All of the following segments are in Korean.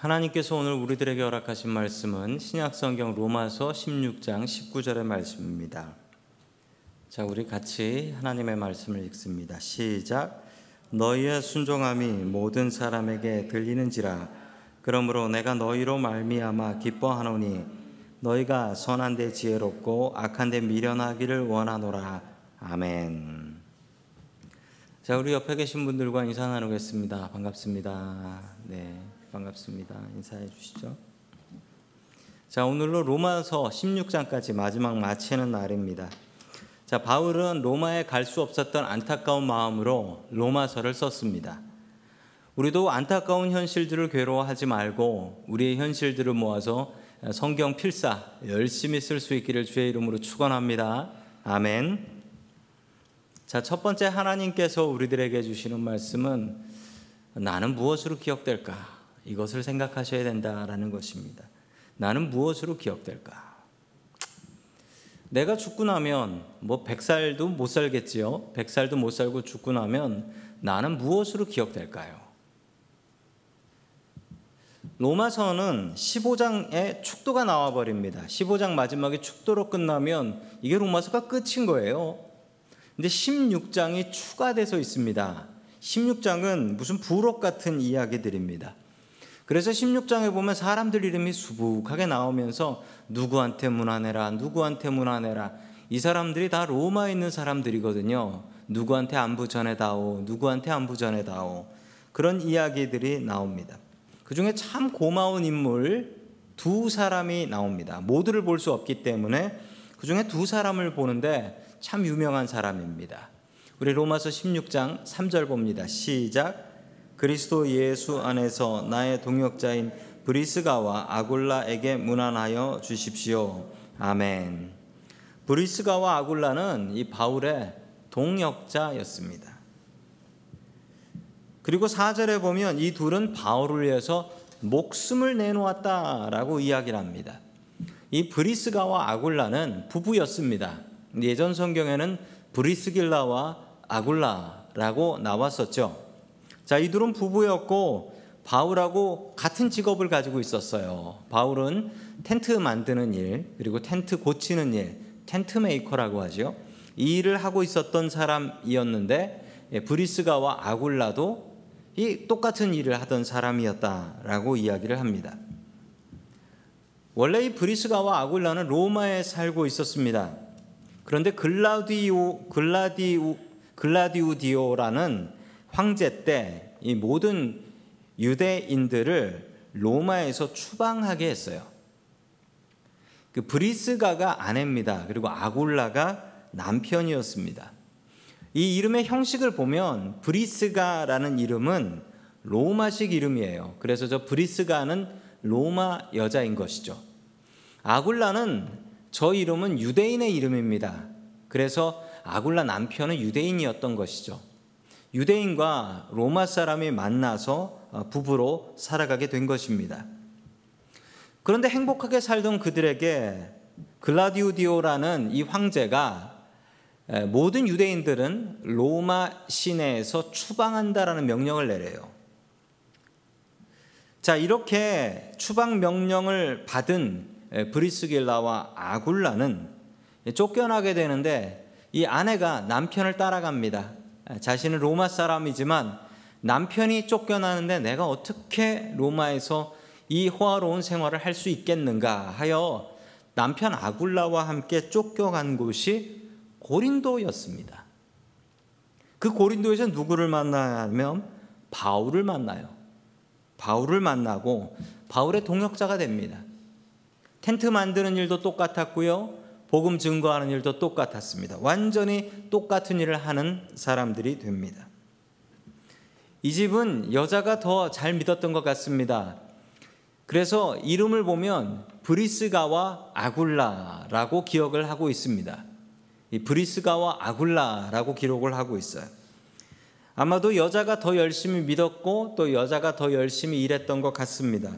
하나님께서 오늘 우리들에게 허락하신 말씀은 신약성경 로마서 16장 19절의 말씀입니다. 자, 우리 같이 하나님의 말씀을 읽습니다. 시작. 너희의 순종함이 모든 사람에게 들리는지라. 그러므로 내가 너희로 말미암아 기뻐하노니 너희가 선한 데 지혜롭고 악한 데 미련하기를 원하노라. 아멘. 자, 우리 옆에 계신 분들과 인사 나누겠습니다. 반갑습니다. 네, 반갑습니다. 인사해 주시죠. 자, 오늘로 로마서 16장까지 마지막 마치는 날입니다. 자, 바울은 로마에 갈 수 없었던 안타까운 마음으로 로마서를 썼습니다. 우리도 안타까운 현실들을 괴로워하지 말고 우리의 현실들을 모아서 성경 필사 열심히 쓸 수 있기를 주의 이름으로 축원합니다. 아멘. 자, 첫 번째 하나님께서 우리들에게 주시는 말씀은 나는 무엇으로 기억될까? 이것을 생각하셔야 된다라는 것입니다. 나는 무엇으로 기억될까? 내가 죽고 나면 뭐 100살도 못 살겠지요. 100살도 못 살고 죽고 나면 나는 무엇으로 기억될까요? 로마서는 15장에 축도가 나와 버립니다. 15장 마지막에 축도로 끝나면 이게 로마서가 끝인 거예요. 근데 16장이 추가돼서 있습니다. 16장은 무슨 부록 같은 이야기들입니다. 그래서 16장에 보면 사람들 이름이 수북하게 나오면서 누구한테 문안해라, 누구한테 문안해라. 이 사람들이 다 로마에 있는 사람들이거든요. 누구한테 안부 전해다오, 누구한테 안부 전해다오. 그런 이야기들이 나옵니다. 그 중에 참 고마운 인물 두 사람이 나옵니다. 모두를 볼 수 없기 때문에 그 중에 두 사람을 보는데 참 유명한 사람입니다. 우리 로마서 16장 3절 봅니다. 시작. 그리스도 예수 안에서 나의 동역자인 브리스가와 아굴라에게 문안하여 주십시오. 아멘. 브리스가와 아굴라는 이 바울의 동역자였습니다. 그리고 4절에 보면 이 둘은 바울을 위해서 목숨을 내놓았다라고 이야기를 합니다. 이 브리스가와 아굴라는 부부였습니다. 예전 성경에는 브리스길라와 아굴라라고 나왔었죠. 자, 이들은 부부였고 바울하고 같은 직업을 가지고 있었어요. 바울은 텐트 만드는 일, 그리고 텐트 고치는 일, tent maker라고 하죠. 이 일을 하고 있었던 사람이었는데 예, 브리스가와 아굴라도 이 똑같은 일을 하던 사람이었다라고 이야기를 합니다. 원래 이 브리스가와 아굴라는 로마에 살고 있었습니다. 그런데 글라디오 글라디우 글라디우디오라는 황제 때 이 모든 유대인들을 로마에서 추방하게 했어요. 그 브리스가가 아내입니다. 그리고 아굴라가 남편이었습니다. 이 이름의 형식을 보면 브리스가라는 이름은 로마식 이름이에요. 그래서 저 브리스가는 로마 여자인 것이죠. 아굴라는 저 이름은 유대인의 이름입니다. 그래서 아굴라 남편은 유대인이었던 것이죠. 유대인과 로마 사람이 만나서 어, 부부로 살아가게 된 것입니다. 그런데 행복하게 살던 그들에게 글라디우디오라는 이 황제가 모든 유대인들은 로마 시내에서 추방한다라는 명령을 내려요. 자, 이렇게 추방 명령을 받은 브리스길라와 아굴라는 쫓겨나게 되는데 이 아내가 남편을 따라갑니다. 자신은 로마 사람이지만 남편이 쫓겨나는데 내가 어떻게 로마에서 이 호화로운 생활을 할 수 있겠는가 하여 남편 아굴라와 함께 쫓겨간 곳이 고린도였습니다. 그 고린도에서 누구를 만나면 바울을 만나요. 바울을 만나고 바울의 동역자가 됩니다. 텐트 만드는 일도 똑같았고요. 복음 증거하는 일도 똑같았습니다. 완전히 똑같은 일을 하는 사람들이 됩니다. 이 집은 여자가 더 잘 믿었던 것 같습니다. 그래서 이름을 보면 브리스가와 아굴라라고 기억을 하고 있습니다. 이 브리스가와 아굴라라고 기록을 하고 있어요. 아마도 여자가 더 열심히 믿었고 또 여자가 더 열심히 일했던 것 같습니다.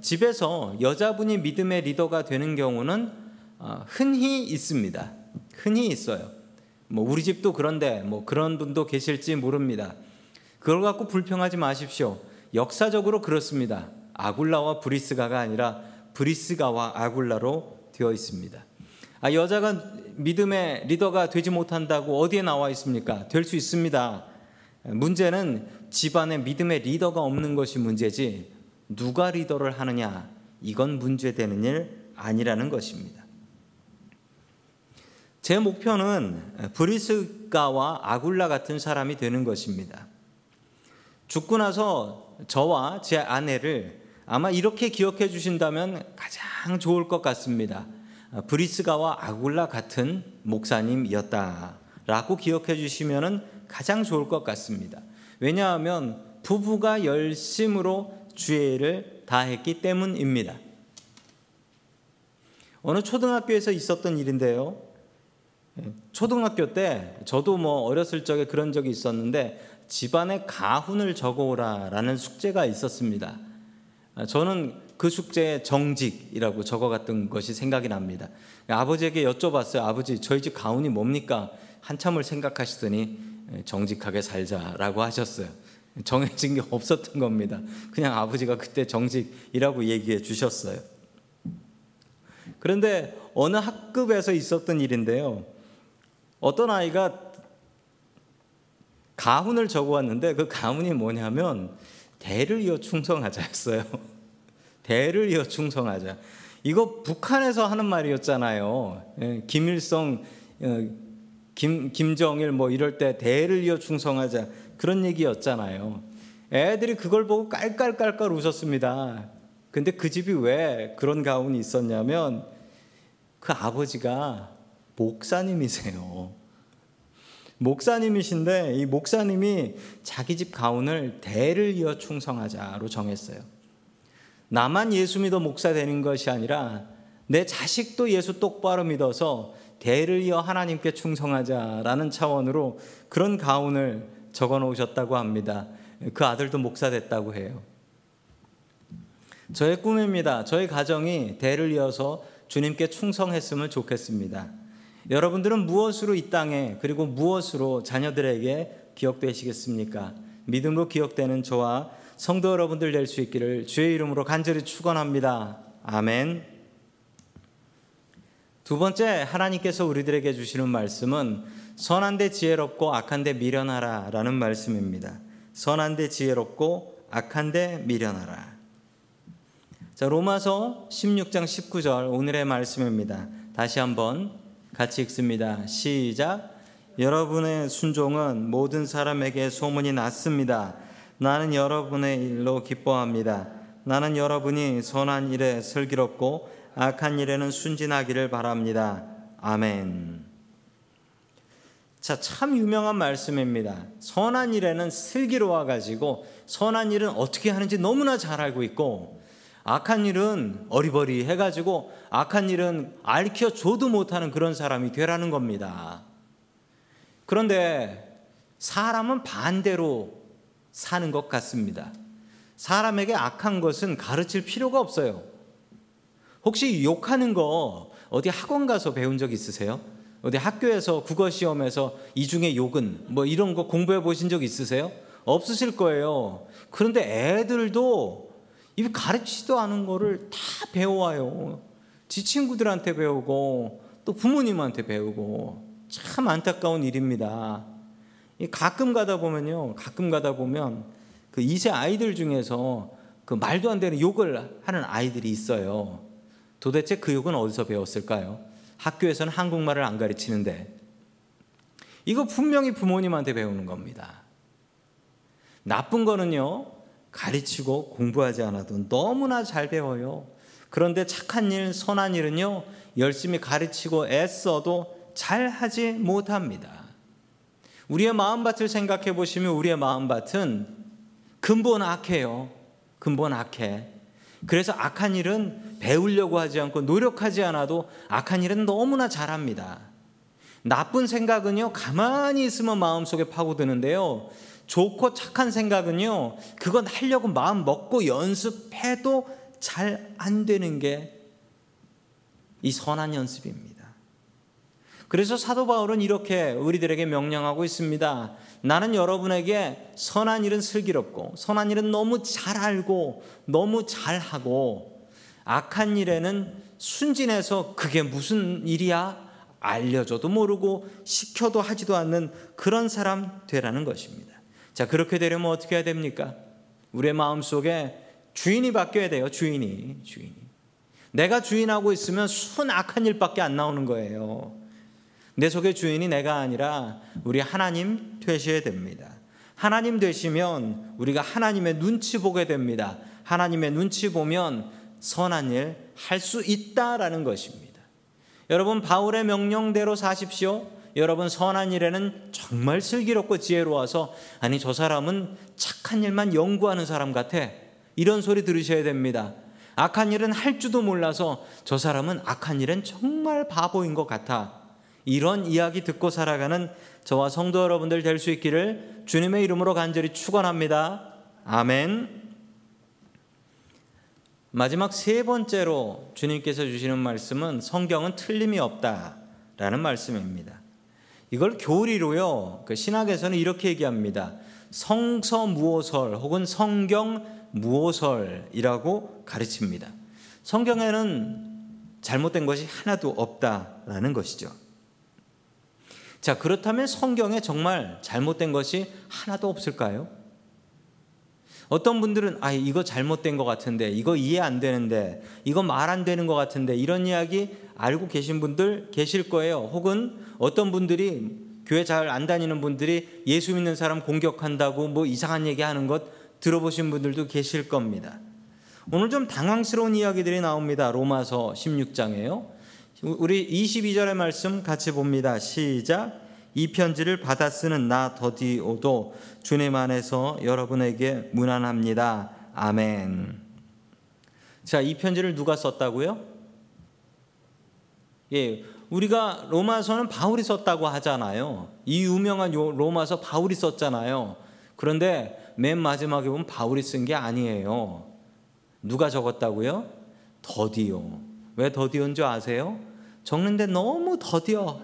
집에서 여자분이 믿음의 리더가 되는 경우는 어, 흔히 있습니다. 흔히 있어요. 뭐 우리 집도 그런데 뭐 그런 분도 계실지 모릅니다. 그걸 갖고 불평하지 마십시오. 역사적으로 그렇습니다. 아굴라와 브리스가가 아니라 브리스가와 아굴라로 되어 있습니다. 아, 여자가 믿음의 리더가 되지 못한다고 어디에 나와 있습니까? 될 수 있습니다. 문제는 집안에 믿음의 리더가 없는 것이 문제지 누가 리더를 하느냐 이건 문제되는 일 아니라는 것입니다. 제 목표는 브리스가와 아굴라 같은 사람이 되는 것입니다. 죽고 나서 저와 제 아내를 아마 이렇게 기억해 주신다면 가장 좋을 것 같습니다. 브리스가와 아굴라 같은 목사님이었다라고 기억해 주시면 가장 좋을 것 같습니다. 왜냐하면 부부가 열심으로 주의 일을 다했기 때문입니다. 어느 초등학교에서 있었던 일인데요. 초등학교 때 저도 뭐 어렸을 적에 그런 적이 있었는데 집안에 가훈을 적어오라라는 숙제가 있었습니다. 저는 그 숙제에 정직이라고 적어갔던 것이 생각이 납니다. 아버지에게 여쭤봤어요. 아버지, 저희 집 가훈이 뭡니까? 한참을 생각하시더니 정직하게 살자라고 하셨어요. 정해진 게 없었던 겁니다. 그냥 아버지가 그때 정직이라고 얘기해 주셨어요. 그런데 어느 학급에서 있었던 일인데요. 어떤 아이가 가훈을 적어왔는데 그 가훈이 뭐냐면 대를 이어 충성하자였어요. 대를 이어 충성하자. 이거 북한에서 하는 말이었잖아요. 예, 김일성, 어, 김, 김정일 뭐 이럴 때 대를 이어 충성하자 그런 얘기였잖아요. 애들이 그걸 보고 깔깔깔깔 웃었습니다. 근데 그 집이 왜 그런 가훈이 있었냐면 그 아버지가 목사님이세요. 목사님이신데 이 목사님이 자기 집 가훈을 대를 이어 충성하자로 정했어요. 나만 예수 믿어 목사 되는 것이 아니라 내 자식도 예수 똑바로 믿어서 대를 이어 하나님께 충성하자라는 차원으로 그런 가훈을 적어 놓으셨다고 합니다. 그 아들도 목사 됐다고 해요. 저의 꿈입니다. 저희 가정이 대를 이어서 주님께 충성했으면 좋겠습니다. 여러분들은 무엇으로 이 땅에 그리고 무엇으로 자녀들에게 기억되시겠습니까? 믿음으로 기억되는 저와 성도 여러분들 될 수 있기를 주의 이름으로 간절히 축원합니다. 아멘. 두 번째 하나님께서 우리들에게 주시는 말씀은 선한데 지혜롭고 악한데 미련하라라는 말씀입니다. 선한데 지혜롭고 악한데 미련하라. 자, 로마서 16장 19절 오늘의 말씀입니다. 다시 한번 같이 읽습니다. 시작. 여러분의 순종은 모든 사람에게 소문이 났습니다. 나는 여러분의 일로 기뻐합니다. 나는 여러분이 선한 일에 슬기롭고 악한 일에는 순진하기를 바랍니다. 아멘. 자, 참 유명한 말씀입니다. 선한 일에는 슬기로워 가지고 선한 일은 어떻게 하는지 너무나 잘 알고 있고 악한 일은 어리버리 해가지고 악한 일은 알켜 줘도 못하는 그런 사람이 되라는 겁니다. 그런데 사람은 반대로 사는 것 같습니다. 사람에게 악한 것은 가르칠 필요가 없어요. 혹시 욕하는 거 어디 학원 가서 배운 적 있으세요? 어디 학교에서 국어 시험에서 이 중에 욕은 뭐 이런 거 공부해 보신 적 있으세요? 없으실 거예요. 그런데 애들도 이 가르치지도 않은 거를 다 배워와요. 지 친구들한테 배우고 또 부모님한테 배우고 참 안타까운 일입니다. 가끔 가다 보면요, 가끔 가다 보면 그 2세 아이들 중에서 그 말도 안 되는 욕을 하는 아이들이 있어요. 도대체 그 욕은 어디서 배웠을까요? 학교에서는 한국말을 안 가르치는데 이거 분명히 부모님한테 배우는 겁니다. 나쁜 거는요, 가르치고 공부하지 않아도 너무나 잘 배워요. 그런데 착한 일, 선한 일은요, 열심히 가르치고 애써도 잘 하지 못합니다. 우리의 마음밭을 생각해 보시면 우리의 마음밭은 근본 악해요. 근본 악해. 그래서 악한 일은 배우려고 하지 않고 노력하지 않아도 악한 일은 너무나 잘합니다. 나쁜 생각은요, 가만히 있으면 마음속에 파고드는데요. 좋고 착한 생각은요, 그건 하려고 마음 먹고 연습해도 잘 안 되는 게 이 선한 연습입니다. 그래서 사도 바울은 이렇게 우리들에게 명령하고 있습니다. 나는 여러분에게 선한 일은 슬기롭고 선한 일은 너무 잘 알고 너무 잘하고 악한 일에는 순진해서 그게 무슨 일이야? 알려줘도 모르고 시켜도 하지도 않는 그런 사람 되라는 것입니다. 자, 그렇게 되려면 어떻게 해야 됩니까? 우리의 마음 속에 주인이 바뀌어야 돼요. 주인이. 주인이. 내가 주인하고 있으면 순 악한 일밖에 안 나오는 거예요. 내 속의 주인이 내가 아니라 우리 하나님 되셔야 됩니다. 하나님 되시면 우리가 하나님의 눈치 보게 됩니다. 하나님의 눈치 보면 선한 일 할 수 있다라는 것입니다. 여러분 바울의 명령대로 사십시오. 여러분 선한 일에는 정말 슬기롭고 지혜로워서 아니 저 사람은 착한 일만 연구하는 사람 같아. 이런 소리 들으셔야 됩니다. 악한 일은 할 줄도 몰라서 저 사람은 악한 일은 정말 바보인 것 같아. 이런 이야기 듣고 살아가는 저와 성도 여러분들 될 수 있기를 주님의 이름으로 간절히 축원합니다. 아멘. 마지막 세 번째로 주님께서 주시는 말씀은 성경은 틀림이 없다라는 말씀입니다. 이걸 교리로요. 그 신학에서는 이렇게 얘기합니다. 성서 무오설 혹은 성경 무오설이라고 가르칩니다. 성경에는 잘못된 것이 하나도 없다라는 것이죠. 자, 그렇다면 성경에 정말 잘못된 것이 하나도 없을까요? 어떤 분들은 아 이거 잘못된 것 같은데 이거 이해 안 되는데 이거 말 안 되는 것 같은데 이런 이야기 알고 계신 분들 계실 거예요. 혹은 어떤 분들이 교회 잘 안 다니는 분들이 예수 믿는 사람 공격한다고 뭐 이상한 얘기 하는 것 들어보신 분들도 계실 겁니다. 오늘 좀 당황스러운 이야기들이 나옵니다. 로마서 16장에요. 우리 22절의 말씀 같이 봅니다. 시작. 이 편지를 받아 쓰는 나 더디오도 주님 안에서 여러분에게 문안합니다. 아멘. 자, 이 편지를 누가 썼다고요? 예, 우리가 로마서는 바울이 썼다고 하잖아요. 이 유명한 로마서 바울이 썼잖아요. 그런데 맨 마지막에 보면 바울이 쓴 게 아니에요. 누가 적었다고요? 더디오. 왜 더디온 줄 아세요? 적는데 너무 더디어.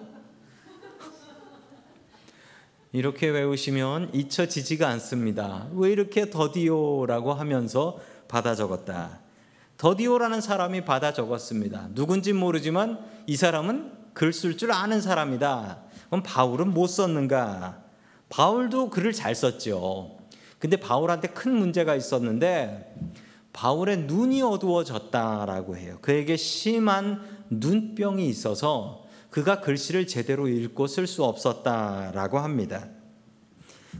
이렇게 외우시면 잊혀지지가 않습니다. 왜 이렇게 더디오라고 하면서 받아 적었다. 더디오라는 사람이 받아 적었습니다. 누군지 모르지만 이 사람은 글 쓸 줄 아는 사람이다. 그럼 바울은 못 썼는가? 바울도 글을 잘 썼죠. 근데 바울한테 큰 문제가 있었는데 바울의 눈이 어두워졌다라고 해요. 그에게 심한 눈병이 있어서 그가 글씨를 제대로 읽고 쓸 수 없었다라고 합니다.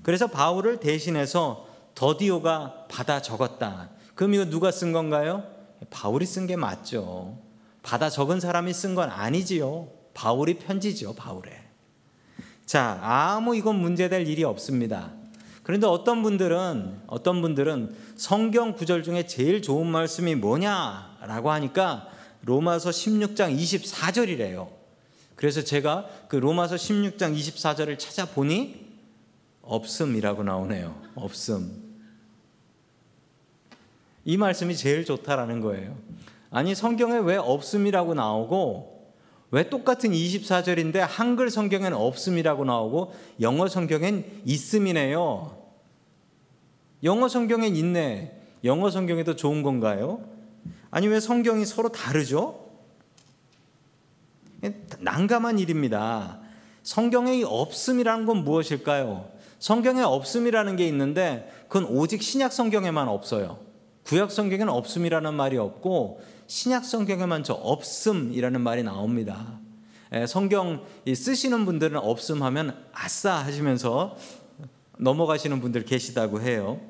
그래서 바울을 대신해서 더디오가 받아 적었다. 그럼 이거 누가 쓴 건가요? 바울이 쓴 게 맞죠. 받아 적은 사람이 쓴 건 아니지요. 바울이 편지죠, 바울의. 자, 아무 이건 문제될 일이 없습니다. 그런데 어떤 분들은 어떤 분들은 성경 구절 중에 제일 좋은 말씀이 뭐냐라고 하니까 로마서 16장 24절이래요. 그래서 제가 그 로마서 16장 24절을 찾아보니 없음이라고 나오네요. 없음. 이 말씀이 제일 좋다라는 거예요. 아니 성경에 왜 없음이라고 나오고 왜 똑같은 24절인데 한글 성경엔 없음이라고 나오고 영어 성경엔 있음이네요. 영어 성경엔 있네. 영어 성경이 더 좋은 건가요? 아니 왜 성경이 서로 다르죠? 난감한 일입니다. 성경에 없음이라는 건 무엇일까요? 성경에 없음이라는 게 있는데 그건 오직 신약 성경에만 없어요. 구약 성경에는 없음이라는 말이 없고 신약 성경에만 저 없음이라는 말이 나옵니다. 예, 성경 쓰시는 분들은 없음 하면 아싸 하시면서 넘어가시는 분들 계시다고 해요.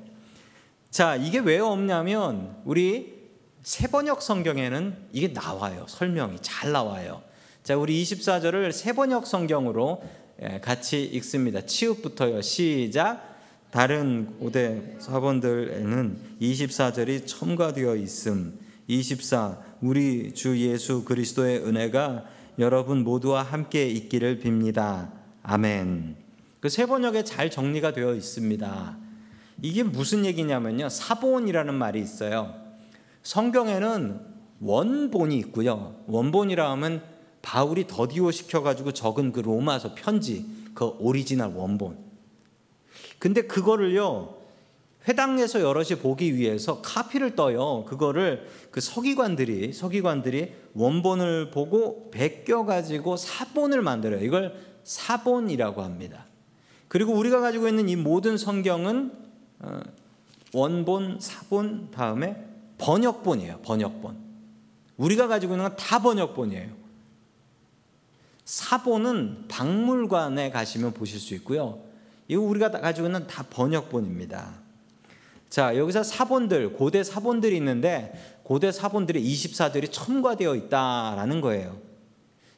자, 이게 왜 없냐면 우리 세번역 성경에는 이게 나와요. 설명이 잘 나와요. 자, 우리 24절을 세번역 성경으로 예, 같이 읽습니다. 치읍부터요. 시작. 다른 고대 사본들에는 24절이 첨가되어 있음. 24 우리 주 예수 그리스도의 은혜가 여러분 모두와 함께 있기를 빕니다. 아멘. 그 새번역에 잘 정리가 되어 있습니다. 이게 무슨 얘기냐면요. 사본이라는 말이 있어요. 성경에는 원본이 있고요. 원본이라 하면 바울이 더디오 시켜가지고 적은 그 로마서 편지, 그 오리지널 원본. 근데 그거를요, 회당에서 여럿이 보기 위해서 카피를 떠요. 그거를 그 서기관들이 서기관들이 원본을 보고 베껴 가지고 사본을 만들어요. 이걸 사본이라고 합니다. 그리고 우리가 가지고 있는 이 모든 성경은 어, 원본, 사본 다음에 번역본이에요. 번역본. 우리가 가지고 있는 건 다 번역본이에요. 사본은 박물관에 가시면 보실 수 있고요. 이거 우리가 가지고 있는 다 번역본입니다. 자, 여기서 사본들, 고대 사본들이 있는데 고대 사본들이 24절이 첨가되어 있다라는 거예요.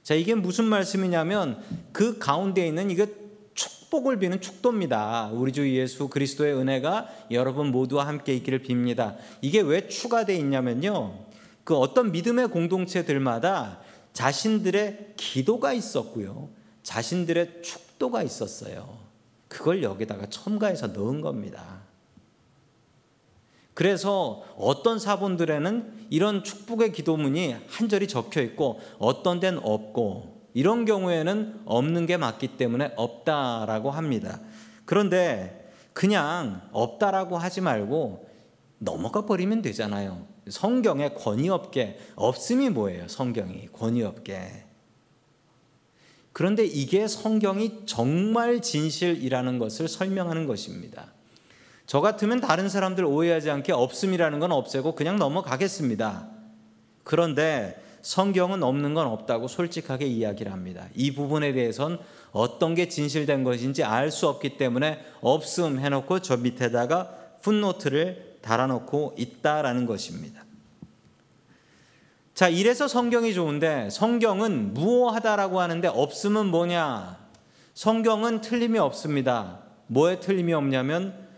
자, 이게 무슨 말씀이냐면 그 가운데 있는 이게 축복을 비는 축도입니다. 우리 주 예수 그리스도의 은혜가 여러분 모두와 함께 있기를 빕니다. 이게 왜 추가되어 있냐면요. 그 어떤 믿음의 공동체들마다 자신들의 기도가 있었고요. 자신들의 축도가 있었어요. 그걸 여기다가 첨가해서 넣은 겁니다. 그래서 어떤 사본들에는 이런 축복의 기도문이 한 절이 적혀 있고 어떤 데는 없고 이런 경우에는 없는 게 맞기 때문에 없다라고 합니다. 그런데 그냥 없다라고 하지 말고 넘어가 버리면 되잖아요. 성경에 권위 없게 없음이 뭐예요? 성경이 권위 없게. 그런데 이게 성경이 정말 진실이라는 것을 설명하는 것입니다. 저 같으면 다른 사람들 오해하지 않게 없음이라는 건 없애고 그냥 넘어가겠습니다. 그런데 성경은 없는 건 없다고 솔직하게 이야기를 합니다. 이 부분에 대해선 어떤 게 진실된 것인지 알 수 없기 때문에 없음 해놓고 저 밑에다가 풋노트를 달아놓고 있다라는 것입니다. 자, 이래서 성경이 좋은데 성경은 무호하다라고 하는데 없음은 뭐냐? 성경은 틀림이 없습니다. 뭐에 틀림이 없냐면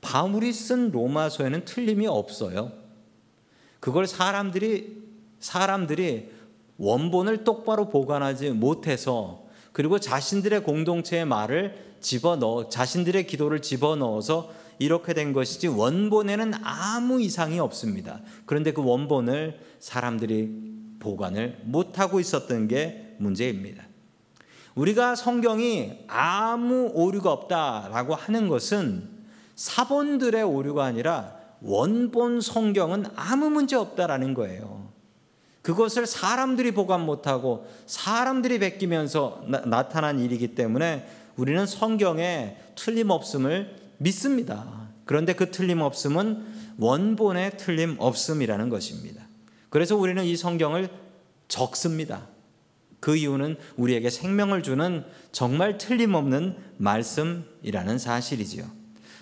바울이 쓴 로마서에는 틀림이 없어요. 그걸 사람들이 사람들이 원본을 똑바로 보관하지 못해서 그리고 자신들의 공동체의 말을 집어넣어 자신들의 기도를 집어넣어서 이렇게 된 것이지 원본에는 아무 이상이 없습니다. 그런데 그 원본을 사람들이 보관을 못하고 있었던 게 문제입니다. 우리가 성경이 아무 오류가 없다라고 하는 것은 사본들의 오류가 아니라 원본 성경은 아무 문제 없다라는 거예요. 그것을 사람들이 보관 못하고 사람들이 베끼면서 나, 타난 일이기 때문에 우리는 성경에 틀림없음을 믿습니다. 그런데 그 틀림없음은 원본의 틀림없음이라는 것입니다. 그래서 우리는 이 성경을 적습니다. 그 이유는 우리에게 생명을 주는 정말 틀림없는 말씀이라는 사실이지요.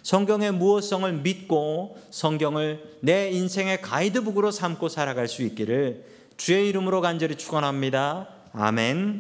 성경의 무엇성을 믿고 성경을 내 인생의 가이드북으로 삼고 살아갈 수 있기를 주의 이름으로 간절히 축원합니다. 아멘.